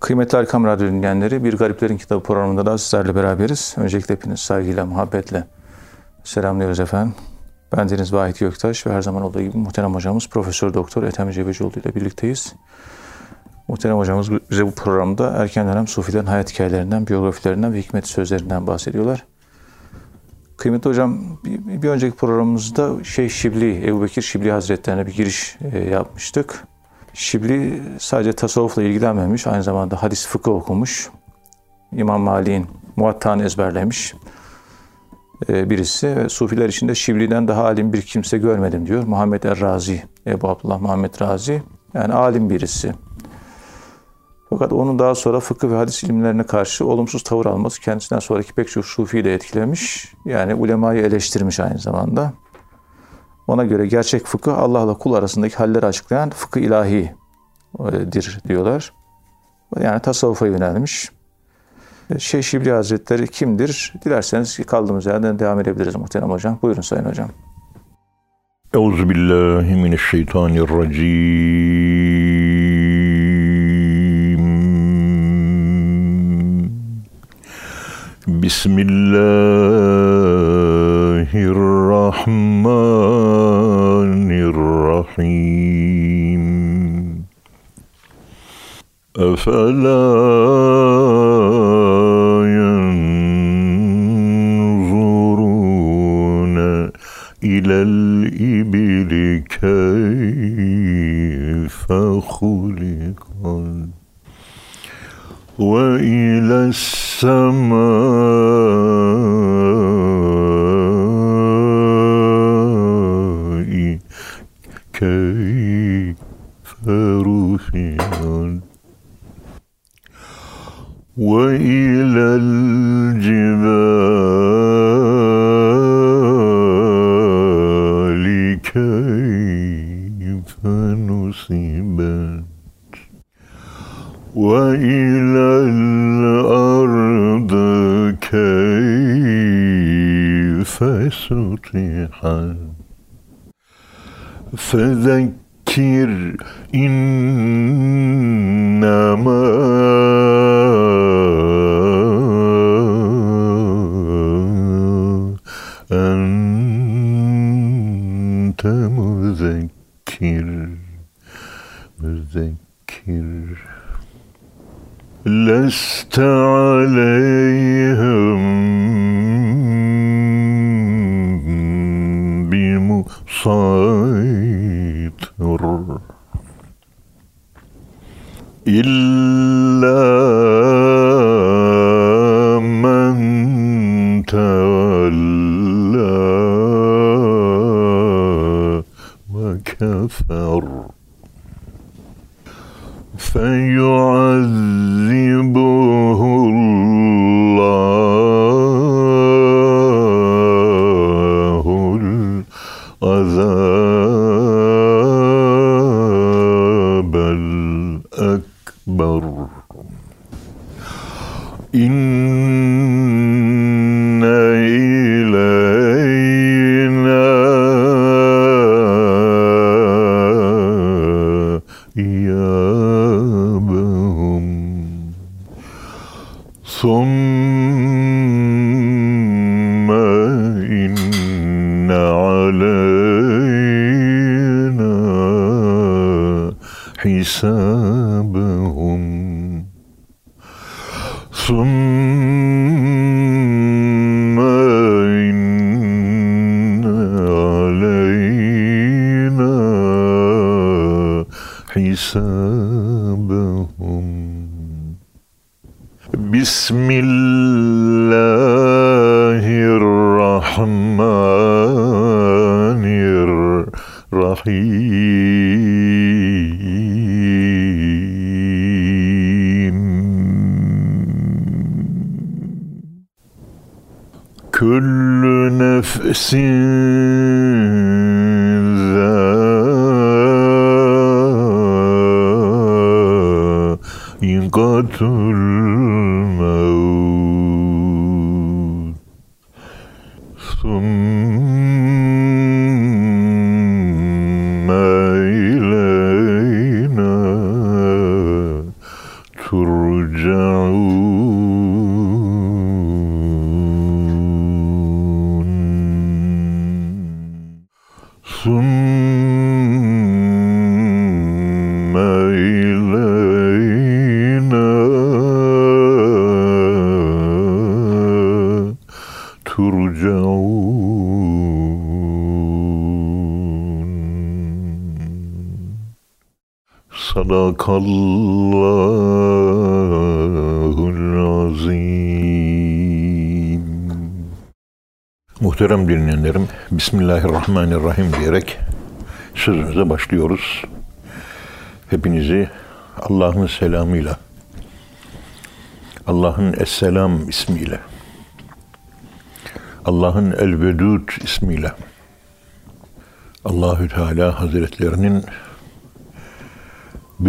Kıymetli Erkam Radyo dinleyenleri, Bir Gariplerin Kitabı programında da sizlerle beraberiz. Öncelikle hepiniz saygıyla, muhabbetle selamlıyoruz efendim. Ben Deniz Vahit Göktaş ve her zaman olduğu gibi muhterem hocamız Profesör Doktor Ethem Cebecioğlu ile birlikteyiz. Muhterem hocamız bize bu programda erken dönem Sufilerin hayat hikayelerinden, biyografilerinden ve hikmet sözlerinden bahsediyorlar. Kıymetli hocam, bir, bir önceki programımızda Şeyh Şibli, Ebu Bekir Şibli Hazretlerine bir giriş e, yapmıştık. Şibli sadece tasavvufla ilgilenmemiş, aynı zamanda hadis fıkıh okumuş. İmam Malik'in muattanı ezberlemiş e, birisi. Ve Sufiler içinde Şibli'den daha alim bir kimse görmedim diyor. Muhammed Er-Razi, Ebu Abdullah Muhammed Razi. Yani alim birisi. Fakat onun daha sonra fıkıh ve hadis ilimlerine karşı olumsuz tavır alması kendisinden sonraki pek çok sufiyi de etkilemiş. Yani ulemayı eleştirmiş aynı zamanda. Ona göre gerçek fıkıh Allah'la kul arasındaki halleri açıklayan fıkıh ilahidir diyorlar. Yani tasavvufa yönelmiş. Şeyh Şibli Hazretleri kimdir? Dilerseniz kaldığımız yerden devam edebiliriz muhterem hocam. Buyurun sayın hocam. Euzubillahimineşşeytanirracim. Bismillahirrahmanirrahim. أفلا Namah. ثم إن علينا حسابهم. نفس ذائقة الموت ثم إلينا ترجعون Sadakallahul Muhterem dinleyenlerim, Bismillahirrahmanirrahim diyerek sözümüze başlıyoruz. Hepinizi Allah'ın selamıyla, Allah'ın Esselam ismiyle, Allah'ın El-Vedud ismiyle, Allahü Teala Hazretlerinin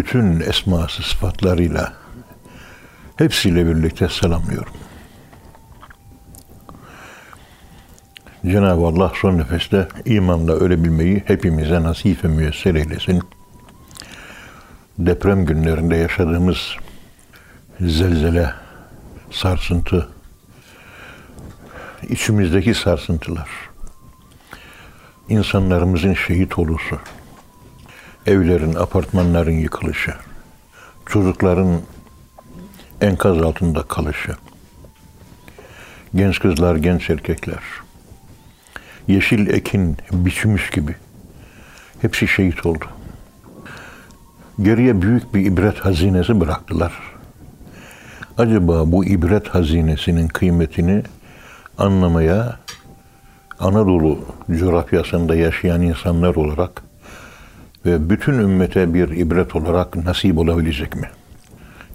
bütün esması sıfatlarıyla hepsiyle birlikte selamlıyorum. Cenab-ı Allah son nefeste imanla ölebilmeyi hepimize nasip ve müyesser eylesin. Deprem günlerinde yaşadığımız zelzele, sarsıntı, içimizdeki sarsıntılar, insanlarımızın şehit oluşu, evlerin, apartmanların yıkılışı, çocukların enkaz altında kalışı, genç kızlar, genç erkekler, yeşil ekin biçmiş gibi hepsi şehit oldu. Geriye büyük bir ibret hazinesi bıraktılar. Acaba bu ibret hazinesinin kıymetini anlamaya Anadolu coğrafyasında yaşayan insanlar olarak ve bütün ümmete bir ibret olarak nasip olabilecek mi?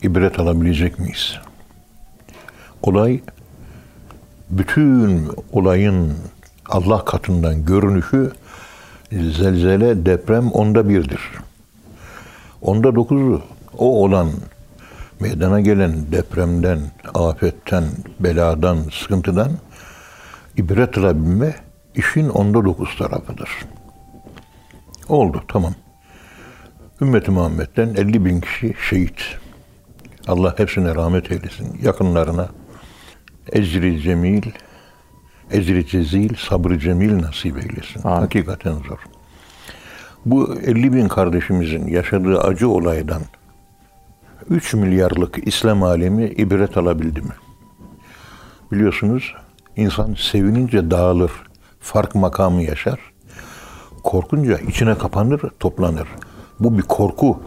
İbret alabilecek miyiz? Olay bütün olayın Allah katından görünüşü zelzele, deprem onda birdir. Onda dokuzu o olan meydana gelen depremden, afetten, beladan, sıkıntıdan ibret alabilme işin onda dokuz tarafıdır. Oldu tamam. Ümmeti Muhammed'den 50 bin kişi şehit. Allah hepsine rahmet eylesin. Yakınlarına ecri cemil, ecri cezil, sabrı cemil nasip eylesin. Amin. Hakikaten zor. Bu 50 bin kardeşimizin yaşadığı acı olaydan 3 milyarlık İslam alemi ibret alabildi mi? Biliyorsunuz insan sevinince dağılır, fark makamı yaşar. Korkunca içine kapanır, toplanır. Bu bir korku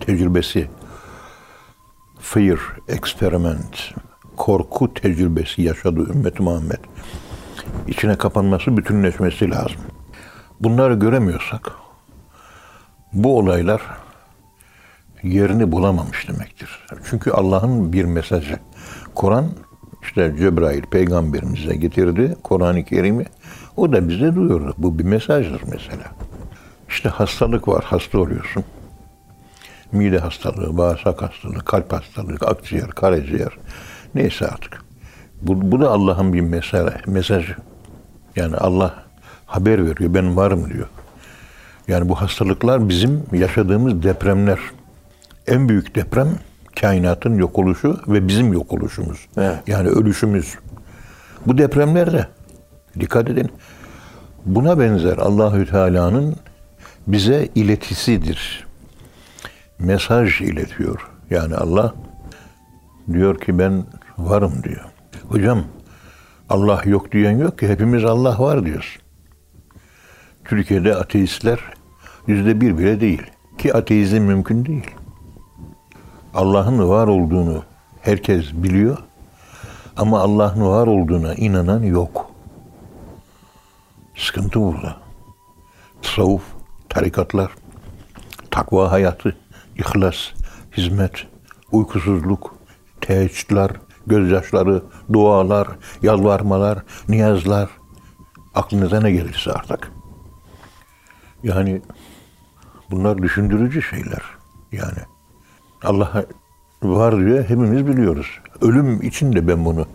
tecrübesi. Fear experiment. Korku tecrübesi yaşadı ümmet Muhammed. İçine kapanması, bütünleşmesi lazım. Bunları göremiyorsak bu olaylar yerini bulamamış demektir. Çünkü Allah'ın bir mesajı. Kur'an işte Cebrail peygamberimize getirdi Kur'an-ı Kerim'i. O da bize duyurdu. Bu bir mesajdır mesela. İşte hastalık var, hasta oluyorsun. Mide hastalığı, bağırsak hastalığı, kalp hastalığı, akciğer, karaciğer. Neyse artık. Bu, bu da Allah'ın bir mesajı, mesajı. Yani Allah haber veriyor, ben varım diyor. Yani bu hastalıklar bizim yaşadığımız depremler. En büyük deprem kainatın yok oluşu ve bizim yok oluşumuz. Evet. Yani ölüşümüz. Bu depremlerde dikkat edin. Buna benzer Allahü Teala'nın bize iletisidir. Mesaj iletiyor. Yani Allah diyor ki ben varım diyor. Hocam Allah yok diyen yok ki hepimiz Allah var diyoruz. Türkiye'de ateistler yüzde bir bile değil. Ki ateizm mümkün değil. Allah'ın var olduğunu herkes biliyor. Ama Allah'ın var olduğuna inanan yok. Sıkıntı burada. Tasavvuf, tarikatlar, takva hayatı, ihlas, hizmet, uykusuzluk, teheccüdler, gözyaşları, dualar, yalvarmalar, niyazlar. Aklınıza ne gelirse artık. Yani bunlar düşündürücü şeyler. Yani Allah var diyor hepimiz biliyoruz. Ölüm için de ben bunu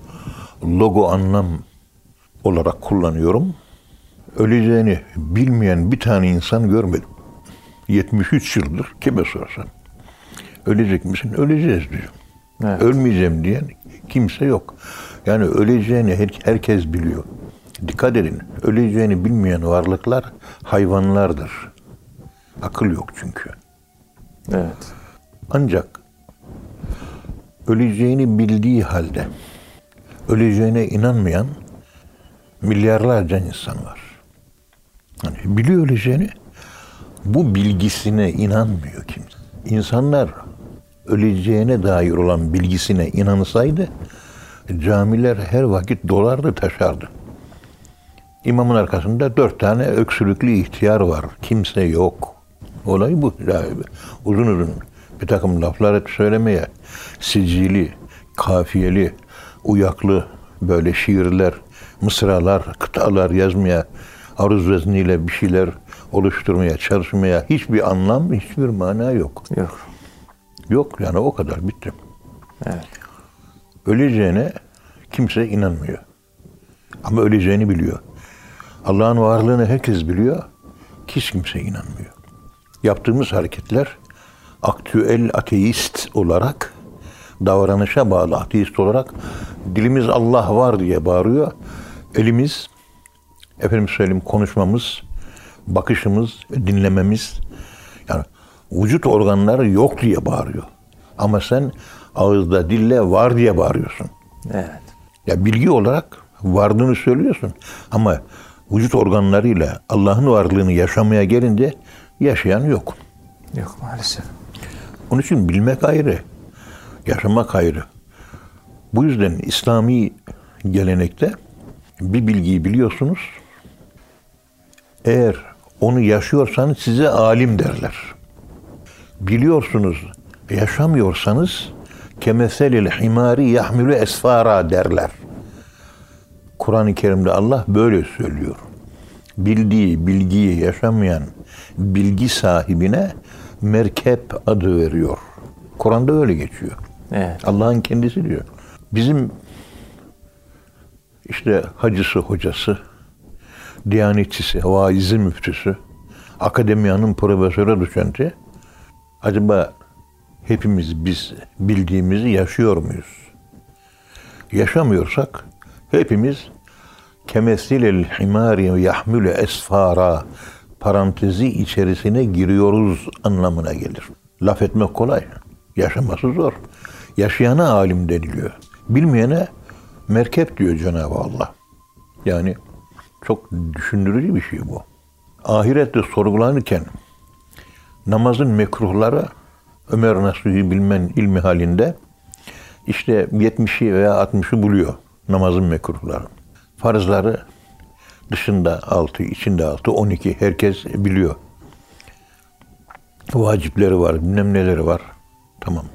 logo anlam olarak kullanıyorum. Öleceğini bilmeyen bir tane insan görmedim. 73 yıldır kime sorsan. Ölecek misin? Öleceğiz diyor. Evet. Ölmeyeceğim diyen kimse yok. Yani öleceğini her- herkes biliyor. Dikkat edin. Öleceğini bilmeyen varlıklar hayvanlardır. Akıl yok çünkü. Evet. Ancak öleceğini bildiği halde öleceğine inanmayan milyarlarca insan var. Hani biliyor öleceğini, bu bilgisine inanmıyor kimse. İnsanlar öleceğine dair olan bilgisine inanırsaydı camiler her vakit dolardı taşardı. İmamın arkasında dört tane öksürüklü ihtiyar var. Kimse yok. Olay bu. Uzun uzun bir takım laflar söylemeye, sicili, kafiyeli, uyaklı böyle şiirler, mısralar, kıtalar yazmaya, aruz vezniyle bir şeyler oluşturmaya, çalışmaya hiçbir anlam, hiçbir mana yok. Yok. Yok yani o kadar bitti. Evet. Öleceğine kimse inanmıyor. Ama öleceğini biliyor. Allah'ın varlığını herkes biliyor. Hiç kimse inanmıyor. Yaptığımız hareketler aktüel ateist olarak davranışa bağlı ateist olarak dilimiz Allah var diye bağırıyor. Elimiz efendim söyleyeyim konuşmamız, bakışımız, dinlememiz yani vücut organları yok diye bağırıyor. Ama sen ağızda dille var diye bağırıyorsun. Evet. Ya bilgi olarak varlığını söylüyorsun ama vücut organlarıyla Allah'ın varlığını yaşamaya gelince yaşayan yok. Yok maalesef. Onun için bilmek ayrı, yaşamak ayrı. Bu yüzden İslami gelenekte bir bilgiyi biliyorsunuz. Eğer onu yaşıyorsanız size alim derler. Biliyorsunuz, yaşamıyorsanız kemeselil himari yahmilu esfara derler. Kur'an-ı Kerim'de Allah böyle söylüyor. Bildiği, bilgiyi yaşamayan bilgi sahibine merkep adı veriyor. Kur'an'da öyle geçiyor. Evet. Allah'ın kendisi diyor. Bizim işte hacısı, hocası, diyanetçisi, vaizi müftüsü, akademiyanın profesörü doçenti acaba hepimiz biz bildiğimizi yaşıyor muyuz? Yaşamıyorsak hepimiz kemesilel himari yahmülü esfara parantezi içerisine giriyoruz anlamına gelir. Laf etmek kolay. Yaşaması zor. Yaşayana alim deniliyor. Bilmeyene merkep diyor Cenab-ı Allah. Yani çok düşündürücü bir şey bu. Ahirette sorgulanırken namazın mekruhları Ömer Nasuhi bilmen ilmi halinde işte 70'i veya 60'ı buluyor namazın mekruhları. Farzları dışında 6, içinde 6, 12 herkes biliyor. Vacipleri var, bilmem neleri var. Tamam.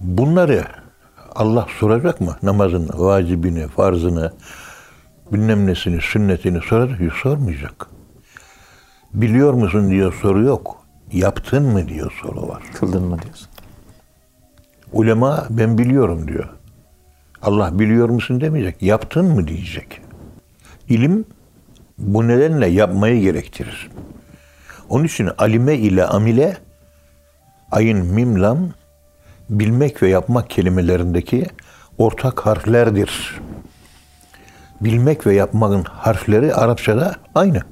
Bunları Allah soracak mı? Namazın vacibini, farzını, bilmem nesini, sünnetini soracak? Sormayacak. Biliyor musun diyor soru yok. Yaptın mı diyor soru var. Kıldın mı diyorsun? Ulema ben biliyorum diyor. Allah biliyor musun demeyecek. Yaptın mı diyecek. İlim bu nedenle yapmayı gerektirir. Onun için alime ile amile ayın mim lam bilmek ve yapmak kelimelerindeki ortak harflerdir. Bilmek ve yapmanın harfleri Arapçada aynı.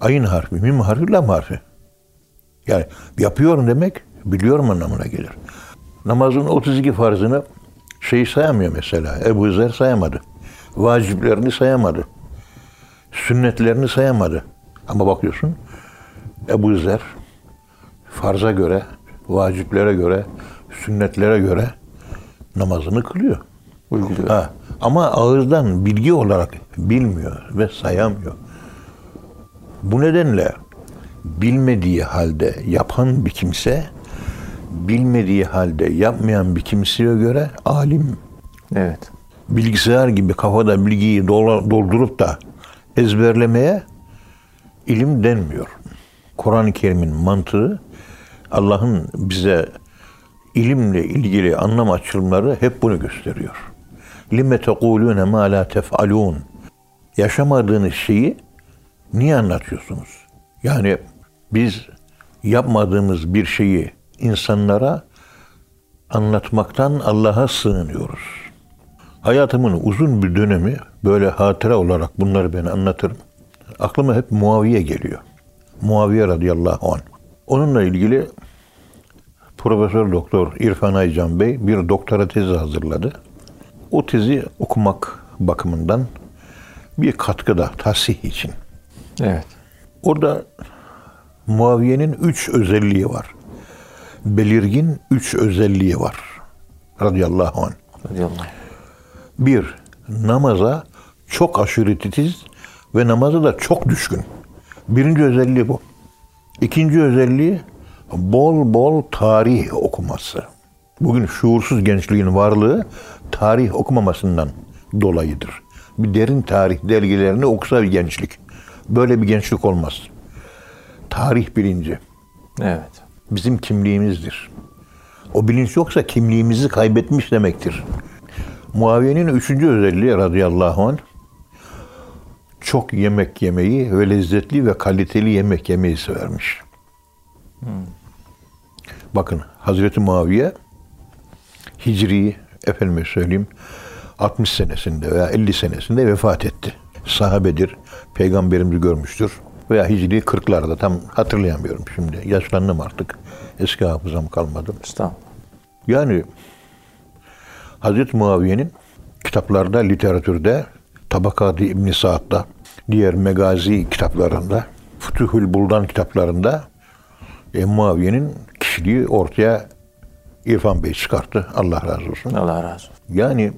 Ayın harfi, mim harfi, lam harfi. Yani yapıyorum demek biliyorum anlamına gelir. Namazın 32 farzını şey sayamıyor mesela. Ebu Zer sayamadı. Vaciplerini sayamadı. Sünnetlerini sayamadı. Ama bakıyorsun Ebu Zer farza göre, vaciplere göre, sünnetlere göre namazını kılıyor. Uyguluyor. Ha, ama ağızdan bilgi olarak bilmiyor ve sayamıyor. Bu nedenle bilmediği halde yapan bir kimse, bilmediği halde yapmayan bir kimseye göre alim. Evet. Bilgisayar gibi kafada bilgiyi doldurup da ezberlemeye ilim denmiyor. Kur'an-ı Kerim'in mantığı Allah'ın bize ilimle ilgili anlam açılımları hep bunu gösteriyor. Lime tekulune ma la tef'alun. Yaşamadığınız şeyi niye anlatıyorsunuz? Yani biz yapmadığımız bir şeyi insanlara anlatmaktan Allah'a sığınıyoruz. Hayatımın uzun bir dönemi böyle hatıra olarak bunları ben anlatırım. Aklıma hep Muaviye geliyor. Muaviye radıyallahu anh. Onunla ilgili Profesör Doktor İrfan Aycan Bey bir doktora tezi hazırladı. O tezi okumak bakımından bir katkıda tahsih için. Evet. Orada Muaviye'nin üç özelliği var. Belirgin üç özelliği var. Radıyallahu anh. Radıyallahu anh. Bir, namaza çok aşırı titiz ve namaza da çok düşkün. Birinci özelliği bu. İkinci özelliği bol bol tarih okuması. Bugün şuursuz gençliğin varlığı tarih okumamasından dolayıdır. Bir derin tarih dergilerini okusa bir gençlik. Böyle bir gençlik olmaz. Tarih bilinci Evet. bizim kimliğimizdir. O bilinç yoksa kimliğimizi kaybetmiş demektir. Muaviye'nin üçüncü özelliği radıyallahu anh çok yemek yemeyi ve lezzetli ve kaliteli yemek yemeyi severmiş. Bakın Hazreti Muaviye Hicri efendime söyleyeyim 60 senesinde veya 50 senesinde vefat etti. Sahabedir, peygamberimizi görmüştür. Veya Hicri 40'larda tam hatırlayamıyorum şimdi. Yaşlandım artık. Eski hafızam kalmadı. Estağfurullah. Yani Hazreti Muaviye'nin kitaplarda, literatürde, Tabakat-ı İbn Sa'd'da, diğer megazi kitaplarında, Fütühül Buldan kitaplarında e, Muaviye'nin kişiliği ortaya İrfan Bey çıkarttı. Allah razı olsun. Allah razı olsun. Yani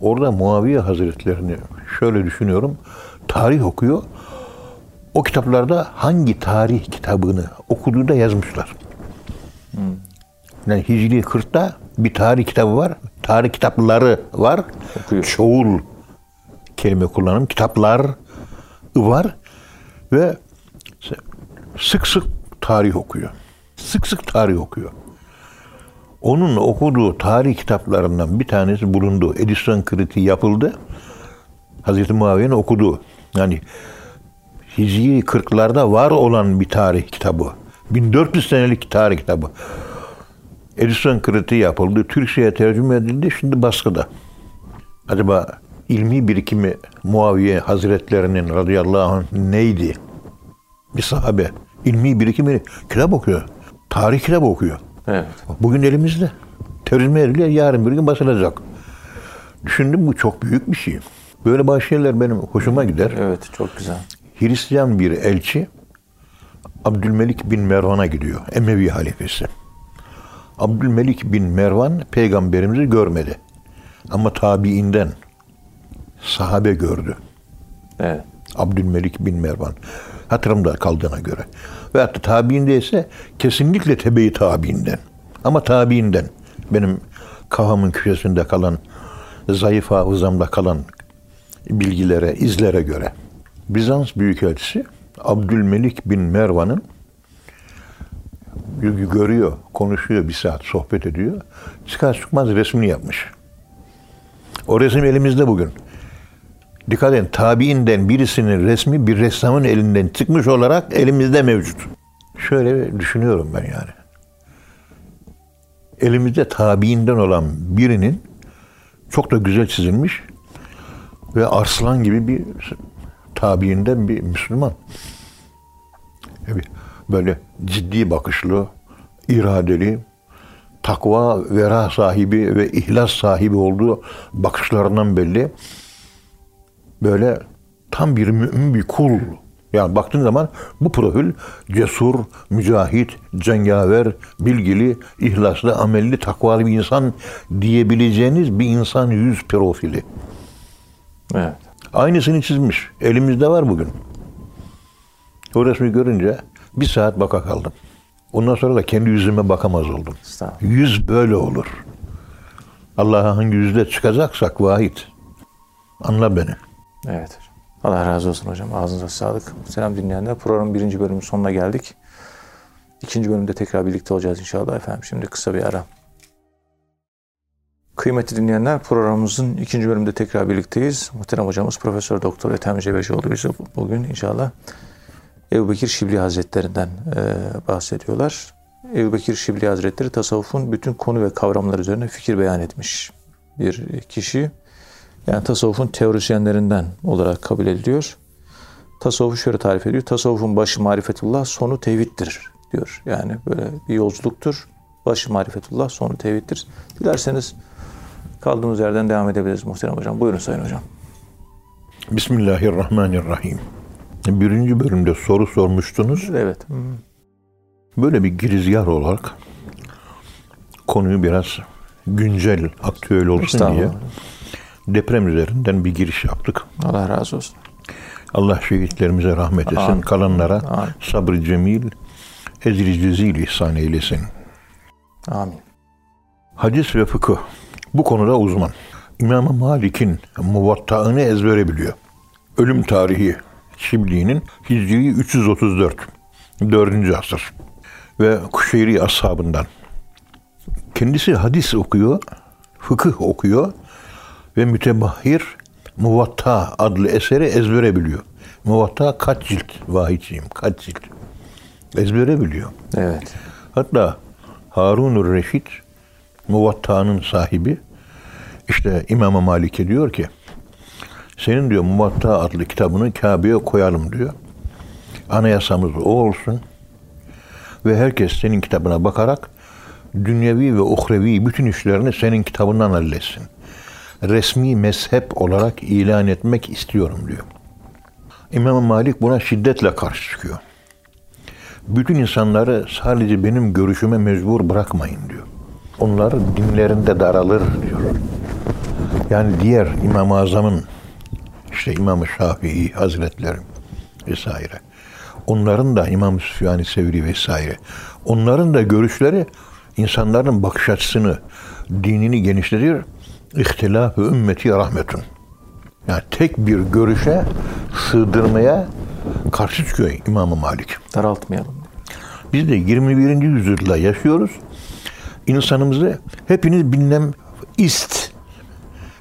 orada Muaviye Hazretlerini şöyle düşünüyorum. Tarih okuyor. O kitaplarda hangi tarih kitabını okuduğu da yazmışlar. Yani Hicri 40'ta bir tarih kitabı var. Tarih kitapları var. Okuyor. Çoğul kelime kullanım. Kitaplar var. Ve sık sık tarih okuyor. Sık sık tarih okuyor. Onun okuduğu tarih kitaplarından bir tanesi bulundu. Edison kritiği yapıldı. Hazreti Muaviye'nin okuduğu. Yani Hicri 40'larda var olan bir tarih kitabı. 1400 senelik tarih kitabı. Edison kritiği yapıldı. Türkçe'ye tercüme edildi. Şimdi baskıda. Acaba ilmi birikimi Muaviye Hazretlerinin radıyallahu anh neydi? Bir sahabe. İlmi birikimi kitap okuyor. Tarih kitabı okuyor. Evet. Bugün elimizde. Tercüme ediliyor, yarın bir gün basılacak. Düşündüm bu çok büyük bir şey. Böyle bazı şeyler benim hoşuma gider. Evet. Çok güzel. Hristiyan bir elçi Abdülmelik bin Mervan'a gidiyor. Emevi halifesi. Abdülmelik bin Mervan peygamberimizi görmedi. Ama tabiinden sahabe gördü. Evet. Abdülmelik bin Mervan. Hatırımda kaldığına göre. Ve hatta tabiinde kesinlikle tebe-i tabiinden. Ama tabiinden. Benim kafamın köşesinde kalan, zayıf hafızamda kalan bilgilere, izlere göre. Bizans Büyükelçisi Abdülmelik bin Mervan'ın görüyor, konuşuyor bir saat, sohbet ediyor. Çıkar çıkmaz resmini yapmış. O resim elimizde bugün. Dikkat edin, tabiinden birisinin resmi bir ressamın elinden çıkmış olarak elimizde mevcut. Şöyle düşünüyorum ben yani. Elimizde tabiinden olan birinin çok da güzel çizilmiş ve arslan gibi bir tabiinden bir Müslüman. Böyle ciddi bakışlı, iradeli, takva, vera sahibi ve ihlas sahibi olduğu bakışlarından belli. Böyle tam bir mümin bir kul. Yani baktığın zaman bu profil cesur, mücahit, cengaver, bilgili, ihlaslı, amelli, takvalı bir insan diyebileceğiniz bir insan yüz profili. Evet. Aynısını çizmiş. Elimizde var bugün. O resmi görünce bir saat baka kaldım. Ondan sonra da kendi yüzüme bakamaz oldum. Yüz böyle olur. Allah'a hangi yüzde çıkacaksak vahit. Anla beni. Evet. Allah razı olsun hocam. Ağzınıza sağlık. Selam dinleyenler. Programın birinci bölümünün sonuna geldik. İkinci bölümde tekrar birlikte olacağız inşallah efendim. Şimdi kısa bir ara. Kıymetli dinleyenler programımızın ikinci bölümünde tekrar birlikteyiz. Muhterem hocamız Profesör Doktor Ethem Cebeşoğlu bize bugün inşallah Ebu Bekir Şibli Hazretlerinden e, bahsediyorlar. Ebu Bekir Şibli Hazretleri tasavvufun bütün konu ve kavramlar üzerine fikir beyan etmiş bir kişi. Yani tasavvufun teorisyenlerinden olarak kabul ediliyor. Tasavvufu şöyle tarif ediyor. Tasavvufun başı marifetullah, sonu tevhiddir diyor. Yani böyle bir yolculuktur. Başı marifetullah, sonu tevhiddir. Dilerseniz kaldığımız yerden devam edebiliriz muhterem hocam. Buyurun sayın hocam. Bismillahirrahmanirrahim. Birinci bölümde soru sormuştunuz. Evet. Böyle bir girizgah olarak konuyu biraz güncel, aktüel olsun diye. Deprem üzerinden bir giriş yaptık. Allah razı olsun. Allah şehitlerimize rahmet etsin. Amin. Kalanlara Amin. sabrı cemil, ecri cezil ihsan eylesin. Amin. Hadis ve fıkıh bu konuda uzman. İmam Malik'in muvattağını ezbere biliyor. Ölüm tarihi Şibli'nin Hicri 334. 4. asır. Ve Kuşeyri ashabından. Kendisi hadis okuyor, fıkıh okuyor ve mütebahhir Muvatta adlı eseri ezbere biliyor. Muvatta kaç cilt? Vahidciyim. Kaç cilt? Ezbere biliyor. Evet. Hatta Harunur Reşit Muvatta'nın sahibi işte İmam Malik'e diyor ki senin diyor Muvatta adlı kitabını Kabe'ye koyalım diyor. Anayasamız o olsun. Ve herkes senin kitabına bakarak dünyevi ve uhrevi bütün işlerini senin kitabından halletsin. Resmi mezhep olarak ilan etmek istiyorum diyor. İmam Malik buna şiddetle karşı çıkıyor bütün insanları sadece benim görüşüme mecbur bırakmayın diyor. Onlar dinlerinde daralır diyor. Yani diğer İmam-ı Azam'ın işte İmam-ı Şafii Hazretleri vesaire. Onların da İmam-ı Süfyan-ı Sevri vesaire. Onların da görüşleri insanların bakış açısını, dinini genişletir. İhtilaf-ı ümmeti rahmetun. Yani tek bir görüşe sığdırmaya karşı çıkıyor İmam-ı Malik. Daraltmayalım. Biz de 21. yüzyılda yaşıyoruz. İnsanımızı hepiniz bilmem ist,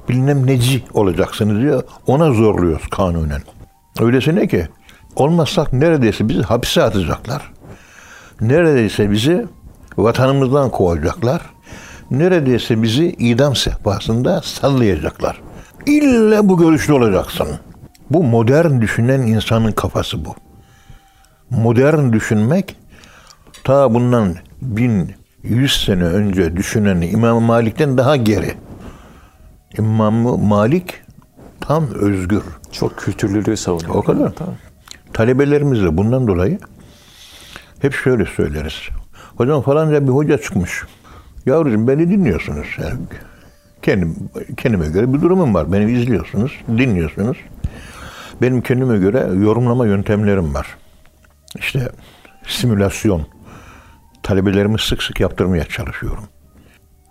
bilmem neci olacaksınız diyor. Ona zorluyoruz kanunen. Öylesine ki olmazsak neredeyse bizi hapse atacaklar. Neredeyse bizi vatanımızdan kovacaklar. Neredeyse bizi idam sehpasında sallayacaklar. İlla bu görüşlü olacaksın. Bu modern düşünen insanın kafası bu. Modern düşünmek ta bundan 1100 sene önce düşünen İmam Malik'ten daha geri. İmam Malik tam özgür. Çok kültürlülüğü savunuyor. O kadar. Tabii. Talebelerimiz de bundan dolayı hep şöyle söyleriz. Hocam falanca bir hoca çıkmış. Yavrucuğum beni dinliyorsunuz. Yani kendim, kendime göre bir durumum var. Beni izliyorsunuz, dinliyorsunuz. Benim kendime göre yorumlama yöntemlerim var. İşte simülasyon. Talebelerimi sık sık yaptırmaya çalışıyorum.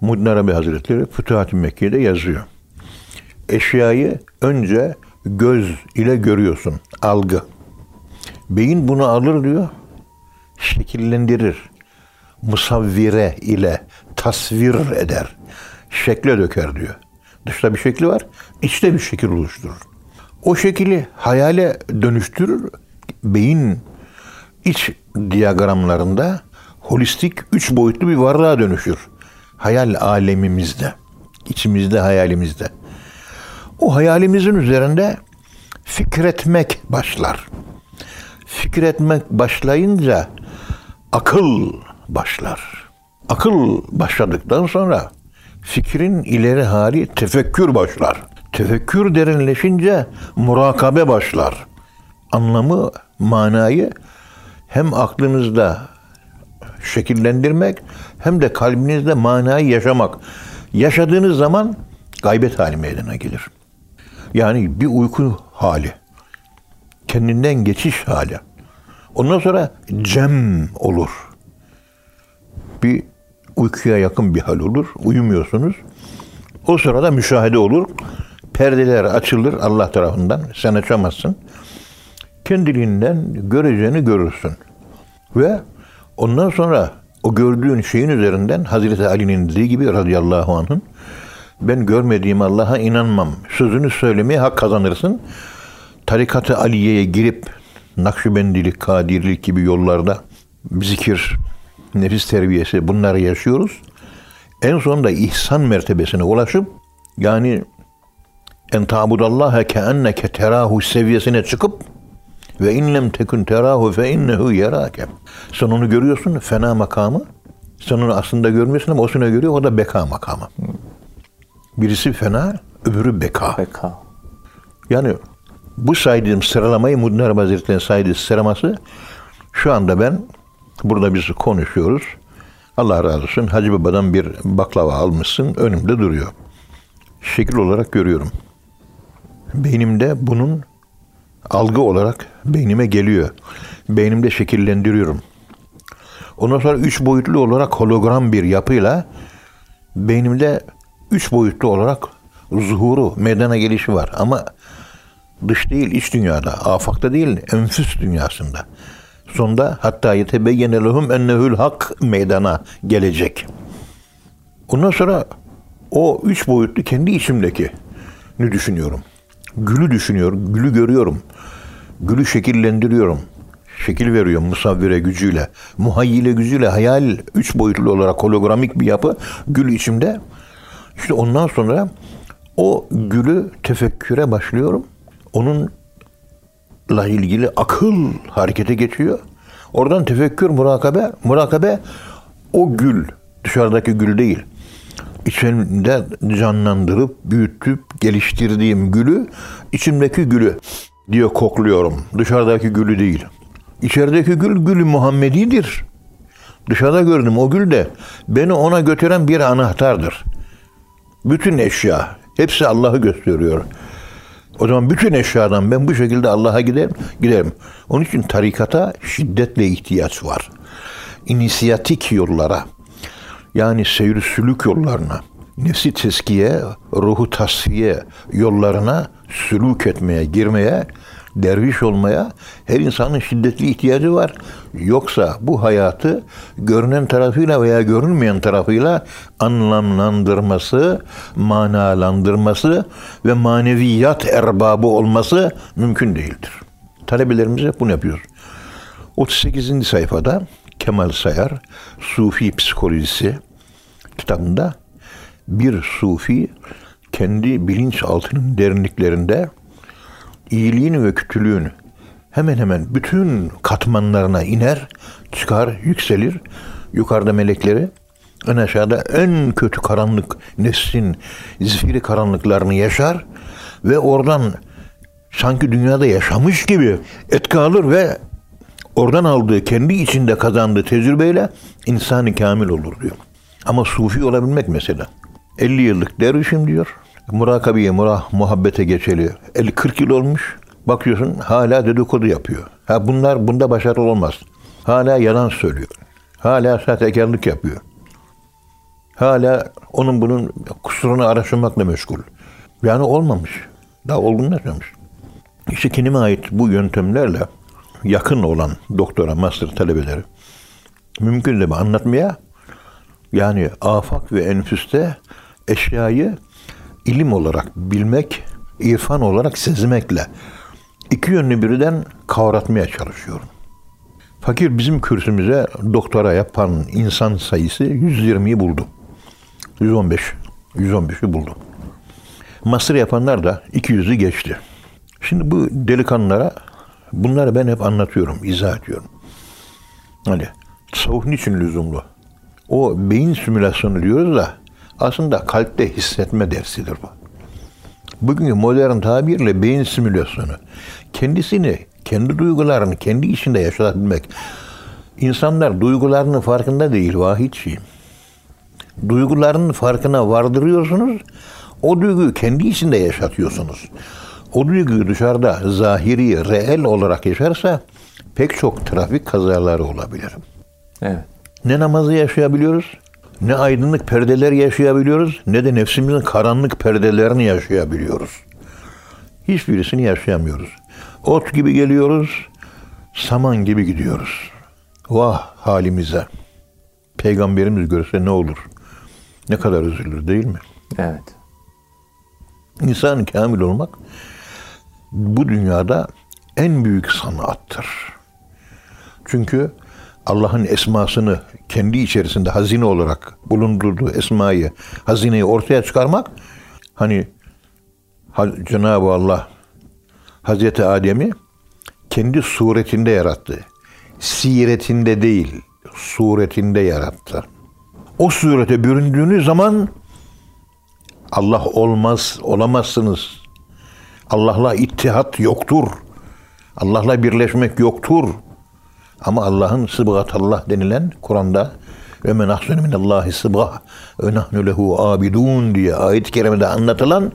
Muddin Arabi Hazretleri Fütuhat-ı Mekke'de yazıyor. Eşyayı önce göz ile görüyorsun, algı. Beyin bunu alır diyor, şekillendirir. Musavvire ile tasvir eder. Şekle döker diyor. Dışta bir şekli var, içte bir şekil oluşturur. O şekli hayale dönüştürür. Beyin iç diyagramlarında holistik üç boyutlu bir varlığa dönüşür. Hayal alemimizde, içimizde, hayalimizde. O hayalimizin üzerinde fikretmek başlar. Fikretmek başlayınca akıl başlar. Akıl başladıktan sonra fikrin ileri hali tefekkür başlar. Tefekkür derinleşince murakabe başlar. Anlamı, manayı hem aklınızda şekillendirmek hem de kalbinizde manayı yaşamak. Yaşadığınız zaman gaybet hali meydana gelir. Yani bir uyku hali. Kendinden geçiş hali. Ondan sonra cem olur. Bir uykuya yakın bir hal olur. Uyumuyorsunuz. O sırada müşahede olur. Perdeler açılır Allah tarafından. Sen açamazsın. Kendiliğinden göreceğini görürsün. Ve ondan sonra o gördüğün şeyin üzerinden Hazreti Ali'nin dediği gibi radıyallahu anh'ın ben görmediğim Allah'a inanmam. Sözünü söylemeye hak kazanırsın. Tarikat-ı Aliye'ye girip Nakşibendilik, Kadirlik gibi yollarda zikir, nefis terbiyesi bunları yaşıyoruz. En sonunda ihsan mertebesine ulaşıp yani en tabudallaha ke enneke terahu seviyesine çıkıp ve inlem tekun terahu fe innehu yerake. Sen onu görüyorsun fena makamı. Sen onu aslında görmüyorsun ama o seni görüyor o da beka makamı. Birisi fena, öbürü beka. Beka. Yani bu saydığım sıralamayı Muddin Hazretleri'nin saydığı sıralaması şu anda ben burada biz konuşuyoruz. Allah razı olsun Hacı Baba'dan bir baklava almışsın önümde duruyor. Şekil olarak görüyorum. Beynimde bunun algı olarak beynime geliyor. Beynimde şekillendiriyorum. Ondan sonra üç boyutlu olarak hologram bir yapıyla beynimde üç boyutlu olarak zuhuru, meydana gelişi var. Ama dış değil, iç dünyada, afakta değil, enfüs dünyasında. Sonunda hatta yetebeyyene lehum ennehül hak meydana gelecek. Ondan sonra o üç boyutlu kendi içimdeki ne düşünüyorum. Gülü düşünüyorum, gülü görüyorum. Gülü şekillendiriyorum. Şekil veriyorum musavvire gücüyle. Muhayyile gücüyle hayal üç boyutlu olarak hologramik bir yapı gül içimde. İşte ondan sonra o gülü tefekküre başlıyorum. Onunla ilgili akıl harekete geçiyor. Oradan tefekkür, murakabe, murakabe o gül, dışarıdaki gül değil. İçimde canlandırıp, büyütüp, geliştirdiğim gülü, içimdeki gülü diye kokluyorum. Dışarıdaki gülü değil. İçerideki gül, gülü Muhammedidir. Dışarıda gördüm o gül de beni ona götüren bir anahtardır. Bütün eşya, hepsi Allah'ı gösteriyor. O zaman bütün eşyadan ben bu şekilde Allah'a giderim, giderim. Onun için tarikata şiddetle ihtiyaç var. İnisiyatik yollara, yani seyir sülük yollarına, nefsi teskiye, ruhu tasfiye yollarına sülük etmeye, girmeye, derviş olmaya her insanın şiddetli ihtiyacı var. Yoksa bu hayatı görünen tarafıyla veya görünmeyen tarafıyla anlamlandırması, manalandırması ve maneviyat erbabı olması mümkün değildir. Talebelerimize bunu yapıyoruz. 38. sayfada Kemal Sayar Sufi Psikolojisi kitabında bir sufi kendi bilinçaltının derinliklerinde iyiliğin ve kötülüğün hemen hemen bütün katmanlarına iner, çıkar, yükselir. Yukarıda melekleri, en aşağıda en kötü karanlık neslin zifiri karanlıklarını yaşar ve oradan sanki dünyada yaşamış gibi etki alır ve oradan aldığı, kendi içinde kazandığı tecrübeyle insanı kamil olur diyor. Ama sufi olabilmek mesela. 50 yıllık dervişim diyor. Murakabeye, murah, muhabbete geçeli 50-40 yıl olmuş. Bakıyorsun hala dedikodu yapıyor. Ha bunlar bunda başarılı olmaz. Hala yalan söylüyor. Hala sahtekarlık yapıyor. Hala onun bunun kusurunu araştırmakla meşgul. Yani olmamış. Daha olgunlaşmamış. İşte kendime ait bu yöntemlerle yakın olan doktora, master talebeleri mümkün de anlatmaya yani afak ve enfüste eşyayı ilim olarak bilmek, irfan olarak sezmekle iki yönlü birden kavratmaya çalışıyorum. Fakir bizim kürsümüze doktora yapan insan sayısı 120'yi buldu. 115. 115'i buldu. Master yapanlar da 200'ü geçti. Şimdi bu delikanlılara bunları ben hep anlatıyorum, izah ediyorum. Hani tasavvuf niçin lüzumlu? O beyin simülasyonu diyoruz da aslında kalpte hissetme dersidir bu. Bugünkü modern tabirle beyin simülasyonu. Kendisini, kendi duygularını kendi içinde yaşatabilmek. İnsanlar duygularının farkında değil vahidçiyim. Duygularının farkına vardırıyorsunuz. O duyguyu kendi içinde yaşatıyorsunuz. O duyguyu dışarıda zahiri, reel olarak yaşarsa pek çok trafik kazaları olabilir. Evet. Ne namazı yaşayabiliyoruz, ne aydınlık perdeler yaşayabiliyoruz, ne de nefsimizin karanlık perdelerini yaşayabiliyoruz. Hiçbirisini yaşayamıyoruz. Ot gibi geliyoruz, saman gibi gidiyoruz. Vah halimize. Peygamberimiz görse ne olur? Ne kadar üzülür değil mi? Evet. İnsan kamil olmak bu dünyada en büyük sanattır. Çünkü Allah'ın esmasını kendi içerisinde hazine olarak bulundurduğu esmayı, hazineyi ortaya çıkarmak hani Ha- Cenab-ı Allah Hazreti Adem'i kendi suretinde yarattı. Siretinde değil, suretinde yarattı. O surete büründüğünüz zaman Allah olmaz, olamazsınız. Allah'la ittihat yoktur. Allah'la birleşmek yoktur. Ama Allah'ın sıbgatallah denilen Kur'an'da ve men ahsenu minallahi sıbgah ve nahnu lehu abidun diye ayet-i kerimede anlatılan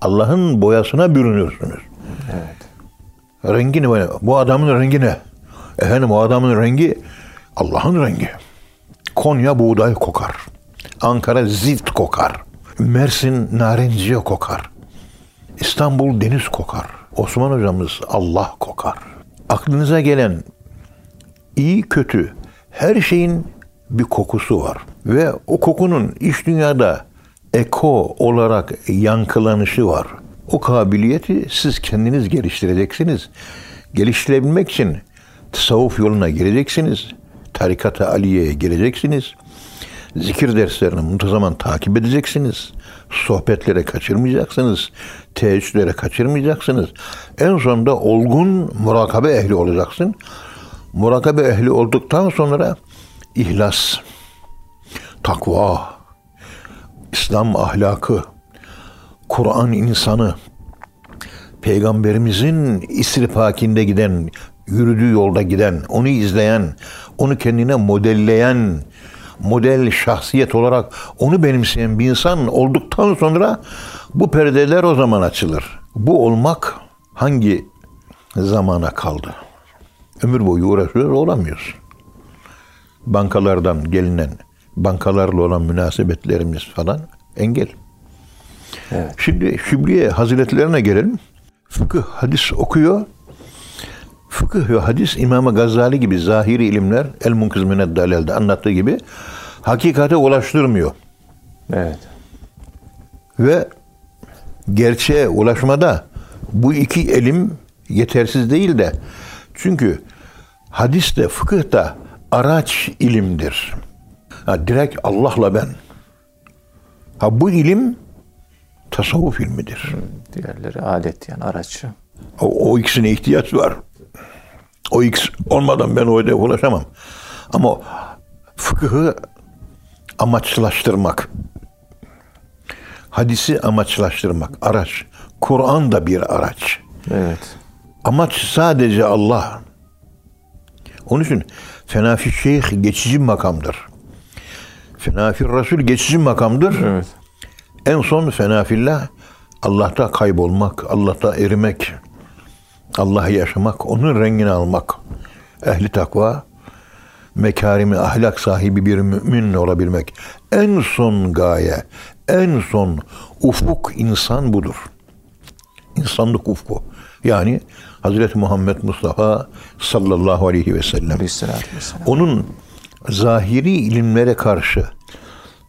Allah'ın boyasına bürünürsünüz. Rengi ne? Bu adamın rengi ne? Efendim o adamın rengi Allah'ın rengi. Konya buğday kokar. Ankara zift kokar. Mersin narenciye kokar. İstanbul deniz kokar. Osman hocamız Allah kokar. Aklınıza gelen iyi kötü her şeyin bir kokusu var. Ve o kokunun iç dünyada eko olarak yankılanışı var. O kabiliyeti siz kendiniz geliştireceksiniz. Geliştirebilmek için tasavvuf yoluna gireceksiniz. Tarikat-ı Aliye'ye gireceksiniz. Zikir derslerini muntazaman takip edeceksiniz. Sohbetlere kaçırmayacaksınız. Teheccüdlere kaçırmayacaksınız. En sonunda olgun murakabe ehli olacaksın. Murakabe ehli olduktan sonra ihlas, takva, İslam ahlakı, Kur'an insanı, Peygamberimizin isrifakinde giden, yürüdüğü yolda giden, onu izleyen, onu kendine modelleyen, model şahsiyet olarak onu benimseyen bir insan olduktan sonra bu perdeler o zaman açılır. Bu olmak hangi zamana kaldı? Ömür boyu uğraşıyor olamıyoruz. Bankalardan gelinen, bankalarla olan münasebetlerimiz falan engel. Evet. Şimdi Şibliye Hazretlerine gelelim. Fıkıh, hadis okuyor. Fıkıh ve hadis İmam Gazali gibi zahiri ilimler El Munkız Mined Dalel'de anlattığı gibi hakikate ulaştırmıyor. Evet. Ve gerçeğe ulaşmada bu iki elim yetersiz değil de çünkü hadis de fıkıh da araç ilimdir. Ha, direkt Allah'la ben. Ha bu ilim tasavvuf ilmidir. Diğerleri alet yani araç. O, o ikisine ihtiyaç var. O ikisi olmadan ben o hedefe ulaşamam. Ama fıkıhı amaçlaştırmak, hadisi amaçlaştırmak, araç. Kur'an da bir araç. Evet. Amaç sadece Allah. Onun için fenafi şeyh geçici makamdır. Fenafi Resul geçici makamdır. Evet. En son fenafillah Allah'ta kaybolmak, Allah'ta erimek, Allah'ı yaşamak, onun rengini almak. Ehli takva, mekarimi ahlak sahibi bir mümin olabilmek. En son gaye, en son ufuk insan budur. İnsanlık ufku. Yani Hazreti Muhammed Mustafa sallallahu aleyhi ve sellem. Onun zahiri ilimlere karşı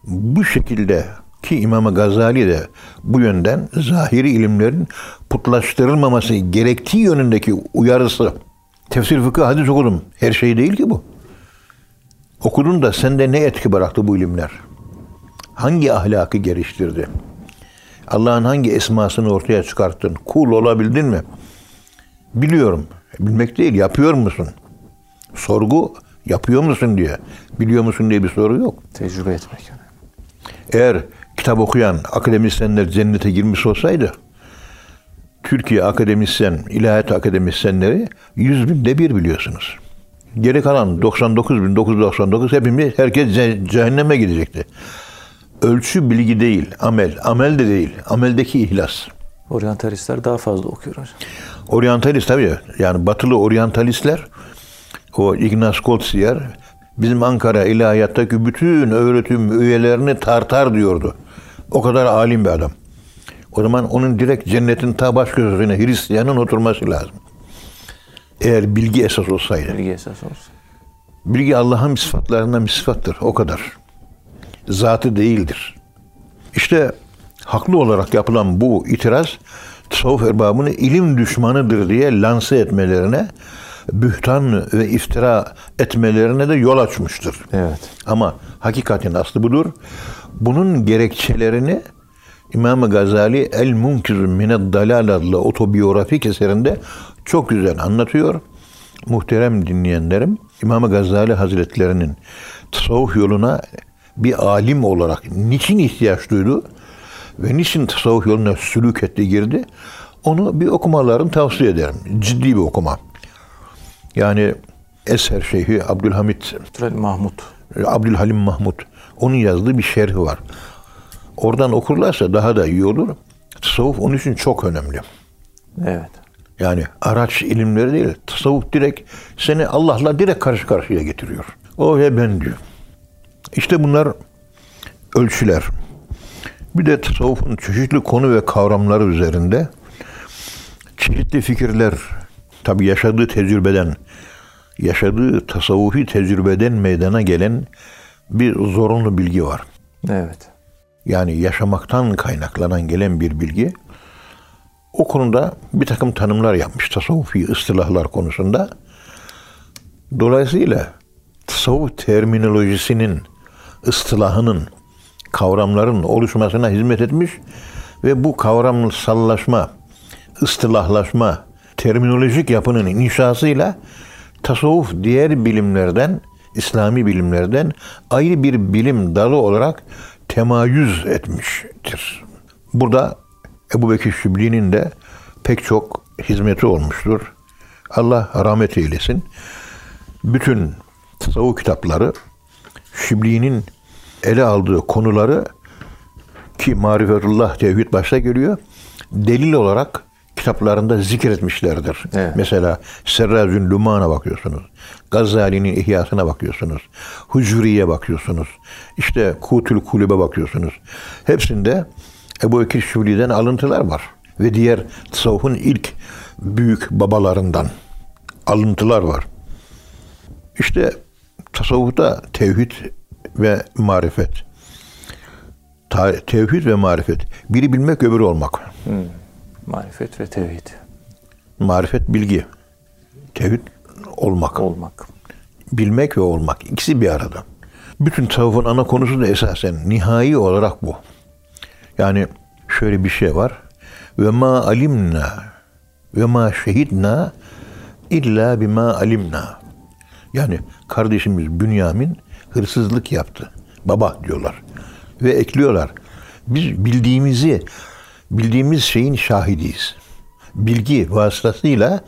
bu şekilde ki İmam Gazali de bu yönden zahiri ilimlerin putlaştırılmaması gerektiği yönündeki uyarısı. Tefsir, fıkıh, hadis okudum. Her şey değil ki bu. Okudun da sende ne etki bıraktı bu ilimler? Hangi ahlakı geliştirdi? Allah'ın hangi esmasını ortaya çıkarttın? Kul olabildin mi? Biliyorum. Bilmek değil, yapıyor musun? Sorgu yapıyor musun diye. Biliyor musun diye bir soru yok. Tecrübe etmek. Yani. Eğer kitap okuyan akademisyenler cennete girmiş olsaydı Türkiye akademisyen, ilahiyat akademisyenleri 100 binde bir biliyorsunuz. Geri kalan 99.999 hepimiz herkes ce- cehenneme gidecekti. Ölçü bilgi değil, amel. Amel de değil. Ameldeki ihlas. Oryantalistler daha fazla okuyor hocam. Oryantalist tabii. Yani batılı oryantalistler o Ignaz Koltsiyer bizim Ankara ilahiyattaki bütün öğretim üyelerini tartar diyordu. O kadar alim bir adam. O zaman onun direkt cennetin ta baş köşesine Hristiyanın oturması lazım. Eğer bilgi esas olsaydı. Bilgi esas olsun. Bilgi Allah'ın sıfatlarından bir sıfattır. O kadar. Zatı değildir. İşte haklı olarak yapılan bu itiraz tasavvuf erbabını ilim düşmanıdır diye lanse etmelerine bühtan ve iftira etmelerine de yol açmıştır. Evet. Ama hakikatin aslı budur. Bunun gerekçelerini İmam Gazali El Munkiz Mined Dalal adlı otobiyografik eserinde çok güzel anlatıyor. Muhterem dinleyenlerim, İmam Gazali Hazretlerinin tasavvuf yoluna bir alim olarak niçin ihtiyaç duydu ve niçin tasavvuf yoluna sülük etti girdi onu bir okumalarını tavsiye ederim. Ciddi bir okuma. Yani Eser Şeyhi Abdülhamit Mahmut. Abdülhalim Mahmut. Onun yazdığı bir şerhi var. Oradan okurlarsa daha da iyi olur. Tasavvuf onun için çok önemli. Evet. Yani araç ilimleri değil. Tasavvuf direkt seni Allah'la direkt karşı karşıya getiriyor. O ve ben diyor. İşte bunlar ölçüler. Bir de tasavvufun çeşitli konu ve kavramları üzerinde çeşitli fikirler tabi yaşadığı tecrübeden yaşadığı tasavvufi tecrübeden meydana gelen bir zorunlu bilgi var. Evet. Yani yaşamaktan kaynaklanan gelen bir bilgi. O konuda bir takım tanımlar yapmış tasavvufi ıstılahlar konusunda. Dolayısıyla tasavvuf terminolojisinin, ıstılahının, kavramların oluşmasına hizmet etmiş ve bu kavramsallaşma, ıstılahlaşma, terminolojik yapının inşasıyla tasavvuf diğer bilimlerden, İslami bilimlerden ayrı bir bilim dalı olarak temayüz etmiştir. Burada Ebu Bekir Şibli'nin de pek çok hizmeti olmuştur. Allah rahmet eylesin. Bütün tasavvuf kitapları Şibli'nin ele aldığı konuları ki marifetullah tevhid başta geliyor. Delil olarak kitaplarında zikretmişlerdir. Evet. Mesela Serrazün Luman'a bakıyorsunuz. Gazali'nin İhyasına bakıyorsunuz. Hucuri'ye bakıyorsunuz. İşte Kutül Kulübe bakıyorsunuz. Hepsinde Ebu Bekir Şibli'den alıntılar var. Ve diğer tasavvufun ilk büyük babalarından alıntılar var. İşte tasavvufta tevhid ve marifet. Tevhid ve marifet. Biri bilmek öbürü olmak. Marifet ve tevhid. Marifet bilgi. Tevhid olmak. Olmak. Bilmek ve olmak. İkisi bir arada. Bütün tasavvufun ana konusu da esasen nihai olarak bu. Yani şöyle bir şey var. Ve ma alimna ve ma şehidna illa bima alimna. Yani kardeşimiz Bünyamin hırsızlık yaptı. Baba diyorlar. Ve ekliyorlar. Biz bildiğimizi, bildiğimiz şeyin şahidiyiz. Bilgi vasıtasıyla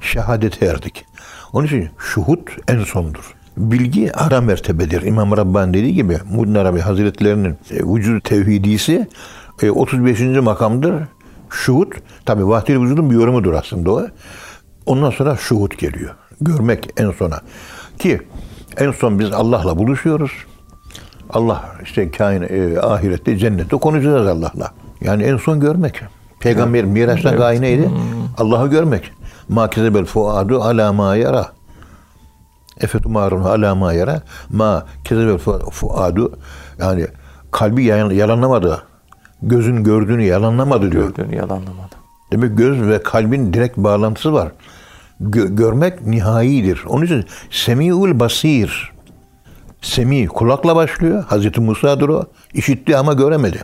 şehadete erdik. Onun için şuhut en sondur. Bilgi ara mertebedir. İmam Rabbani dediği gibi Muddin Arabi Hazretlerinin e, vücudu tevhidisi e, 35. makamdır. Şuhut, tabi vahdil vücudun bir yorumudur aslında o. Ondan sonra şuhut geliyor. Görmek en sona. Ki en son biz Allah'la buluşuyoruz. Allah işte kain, e, ahirette, cennette konuşacağız Allah'la. Yani en son görmek. Peygamber Miraç'ta Evet. gaye neydi? Allah'ı görmek. Ma kezebel fuadu ala ma yara. Efetumarun ala ma yara. Ma kezebel fu- fuadu. Yani kalbi yalan- yalanlamadı. Gözün gördüğünü yalanlamadı diyor. Gördüğünü yalanlamadı. Demek göz ve kalbin direkt bağlantısı var. Gö- görmek nihaidir. Onun için semiul basir. Semi kulakla başlıyor. Hazreti Musa'dır o. İşitti ama göremedi.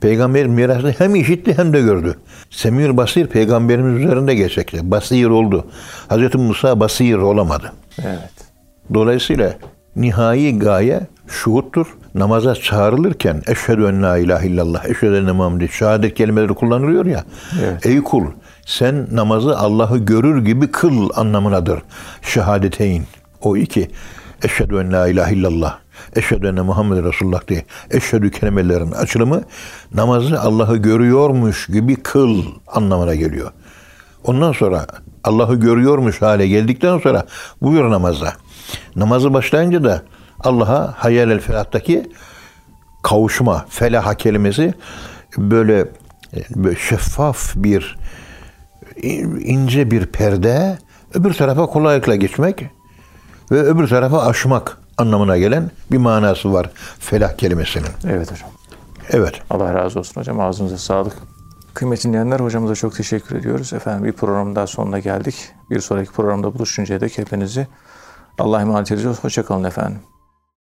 Peygamber mirasını hem işitti hem de gördü. Semiul basir peygamberimiz üzerinde gerçekti. Basir oldu. Hazreti Musa basir olamadı. Evet. Dolayısıyla nihai gaye şuhuttur. Namaza çağrılırken eşhedü en la ilahe illallah, eşhedü enne Muhammeden şehadet kelimeleri kullanılıyor ya. Evet. Ey kul sen namazı Allah'ı görür gibi kıl anlamınadır. Şehadeteyn. O iki. Eşhedü en la ilahe illallah. Eşhedü enne Muhammed Resulullah diye. Eşhedü kelimelerin açılımı namazı Allah'ı görüyormuş gibi kıl anlamına geliyor. Ondan sonra Allah'ı görüyormuş hale geldikten sonra buyur namaza. Namazı başlayınca da Allah'a hayal el felahtaki kavuşma, felaha kelimesi böyle, böyle şeffaf bir ince bir perde öbür tarafa kolaylıkla geçmek ve öbür tarafa aşmak anlamına gelen bir manası var felah kelimesinin. Evet hocam. Evet. Allah razı olsun hocam. Ağzınıza sağlık. Kıymetli dinleyenler hocamıza çok teşekkür ediyoruz. Efendim bir programın daha sonuna geldik. Bir sonraki programda buluşuncaya dek hepinizi Allah'a emanet ediyoruz. Hoşçakalın efendim.